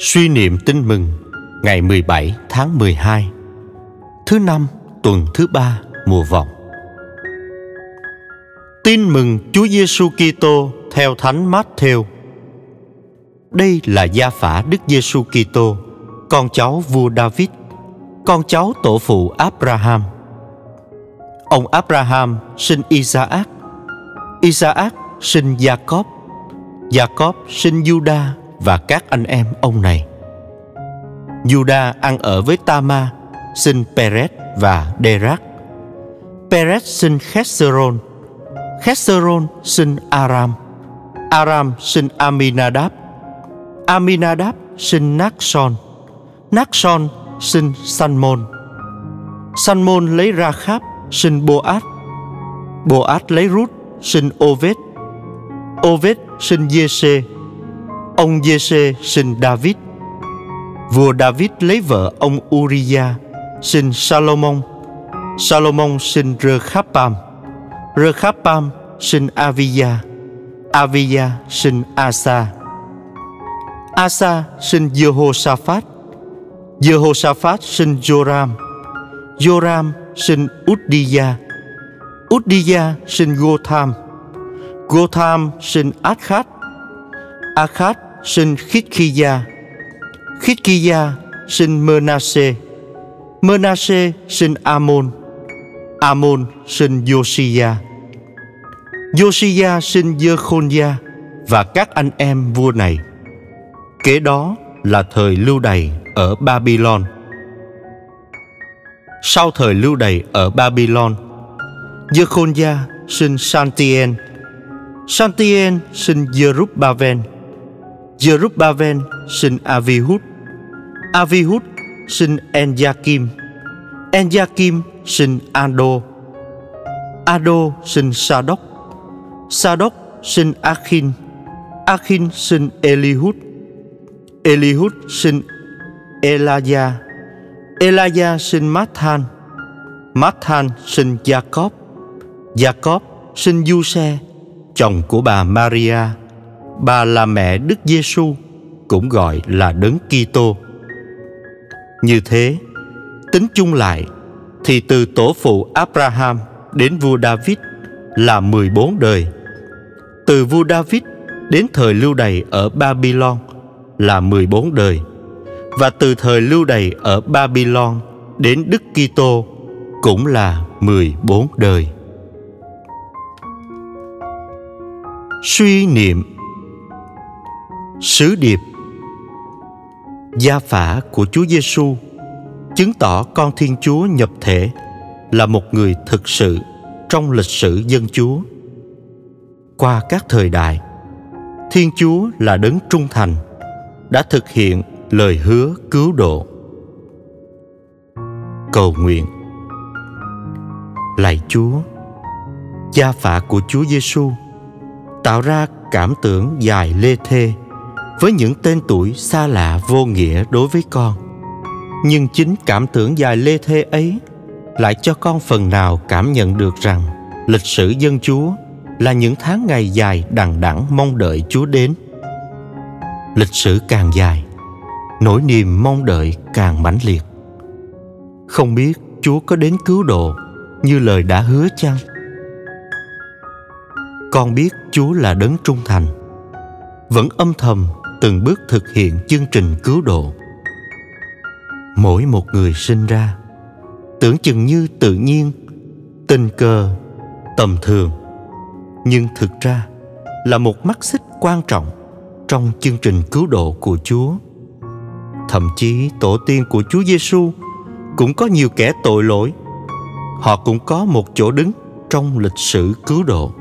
Suy niệm tin mừng ngày 17 tháng 12 Thứ năm tuần thứ ba mùa vọng Tin mừng Chúa Giêsu Kitô theo Thánh Matthew. Đây là gia phả Đức Giêsu Kitô, con cháu vua David, con cháu tổ phụ Abraham. Ông Abraham sinh Isaac, Isaac sinh Jacob, Jacob sinh Judah và các anh em ông này. Juda ăn ở với Tama, sinh Perez và Derak. Perez sinh Hezron, Hezron sinh Aram, Aram sinh Aminadab, Aminadab sinh Nakson, Nakson sinh Sanmon. Sanmon lấy Ra-kháp sinh Boaz, Boaz lấy Rút sinh Oved, Oved sinh Giê-xê, ông Giê-xê sinh David. Vua David lấy vợ ông Uriah, sinh Salomon. Salomon sinh Rơ-kháp-pam. Sinh Avia. Avia sinh Asa. Asa sinh Jehoshaphat. Jehoshaphat sinh Joram. Joram sinh Uddiya. Uddiya sinh Gotham. Gotham sinh Akhat. Akhat sinh Khitkiya. Khitkiya sinh Manasseh. Manasseh sinh Amon. Amon sinh Josiah. Josiah sinh Jekhoniah và các anh em vua này. Kế đó là thời lưu đày ở Babylon. Sau thời lưu đày ở Babylon, Jekhoniah sinh Santien. Santien sinh Jerubbaven. Jerubbaven sinh Avihud. Avihud sinh Enjakim. Enjakim sinh Ando. Ado sinh Sadok, Sadok sinh Akhin. Akhin sinh Elihud. Elihud sinh Elaya, Elaya sinh Mathan. Mathan sinh Jacob. Jacob sinh Giuse, chồng của bà Maria. Bà là mẹ Đức Giêsu, cũng gọi là Đấng Kitô. Như thế, tính chung lại thì từ tổ phụ Abraham đến vua David là 14 đời. Từ vua David đến thời lưu đày ở Babylon là 14 đời. Và từ thời lưu đày ở Babylon đến Đức Kitô cũng là 14 đời. Suy niệm Sứ điệp Gia phả của Chúa Giêsu chứng tỏ con Thiên Chúa nhập thể là một người thực sự trong lịch sử dân Chúa. Qua các thời đại, Thiên Chúa là đấng trung thành đã thực hiện lời hứa cứu độ. Cầu nguyện Lạy Chúa, gia phả của Chúa Giêsu tạo ra cảm tưởng dài lê thê với những tên tuổi xa lạ vô nghĩa đối với con. Nhưng chính cảm tưởng dài lê thê ấy lại cho con phần nào cảm nhận được rằng lịch sử dân chúa là những tháng ngày dài đằng đẵng mong đợi chúa đến. Lịch sử càng dài, nỗi niềm mong đợi càng mãnh liệt. Không biết chúa có đến cứu độ như lời đã hứa chăng? Con biết chúa là đấng trung thành, vẫn âm thầm từng bước thực hiện chương trình cứu độ mỗi một người sinh ra tưởng chừng như tự nhiên tình cờ tầm thường nhưng thực ra là một mắt xích quan trọng trong chương trình cứu độ của Chúa. Thậm chí tổ tiên của Chúa Giêsu cũng có nhiều kẻ tội lỗi. Họ cũng có một chỗ đứng trong lịch sử cứu độ.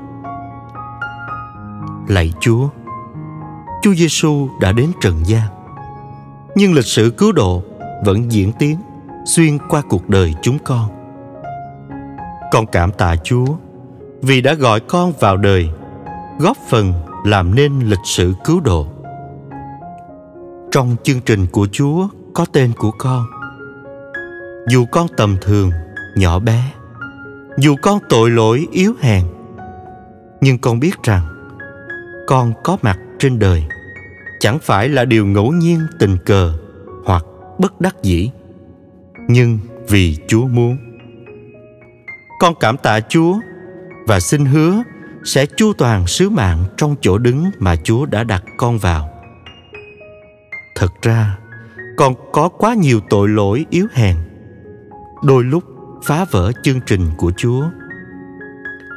Lạy Chúa, Chúa Giêsu đã đến trần gian. Nhưng lịch sử cứu độ vẫn diễn tiến xuyên qua cuộc đời chúng con. Con cảm tạ Chúa vì đã gọi con vào đời, góp phần làm nên lịch sử cứu độ. Trong chương trình của Chúa có tên của con. Dù con tầm thường, nhỏ bé, dù con tội lỗi yếu hèn, nhưng con biết rằng con có mặt trên đời chẳng phải là điều ngẫu nhiên, tình cờ hoặc bất đắc dĩ, nhưng vì chúa muốn. Con cảm tạ chúa và xin hứa sẽ chu toàn sứ mạng trong chỗ đứng mà chúa đã đặt con vào. Thật ra con có quá nhiều tội lỗi yếu hèn, đôi lúc phá vỡ chương trình của chúa.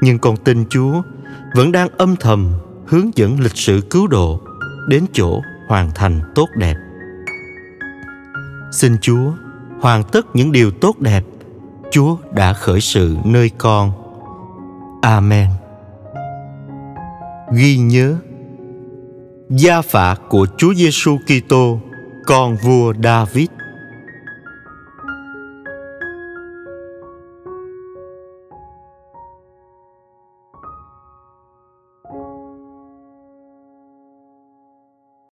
Nhưng con tin chúa vẫn đang âm thầm hướng dẫn lịch sử cứu độ đến chỗ hoàn thành tốt đẹp. Xin chúa hoàn tất những điều tốt đẹp. Chúa đã khởi sự nơi con. Amen. Ghi nhớ, gia phả của chúa giêsu kitô, con vua david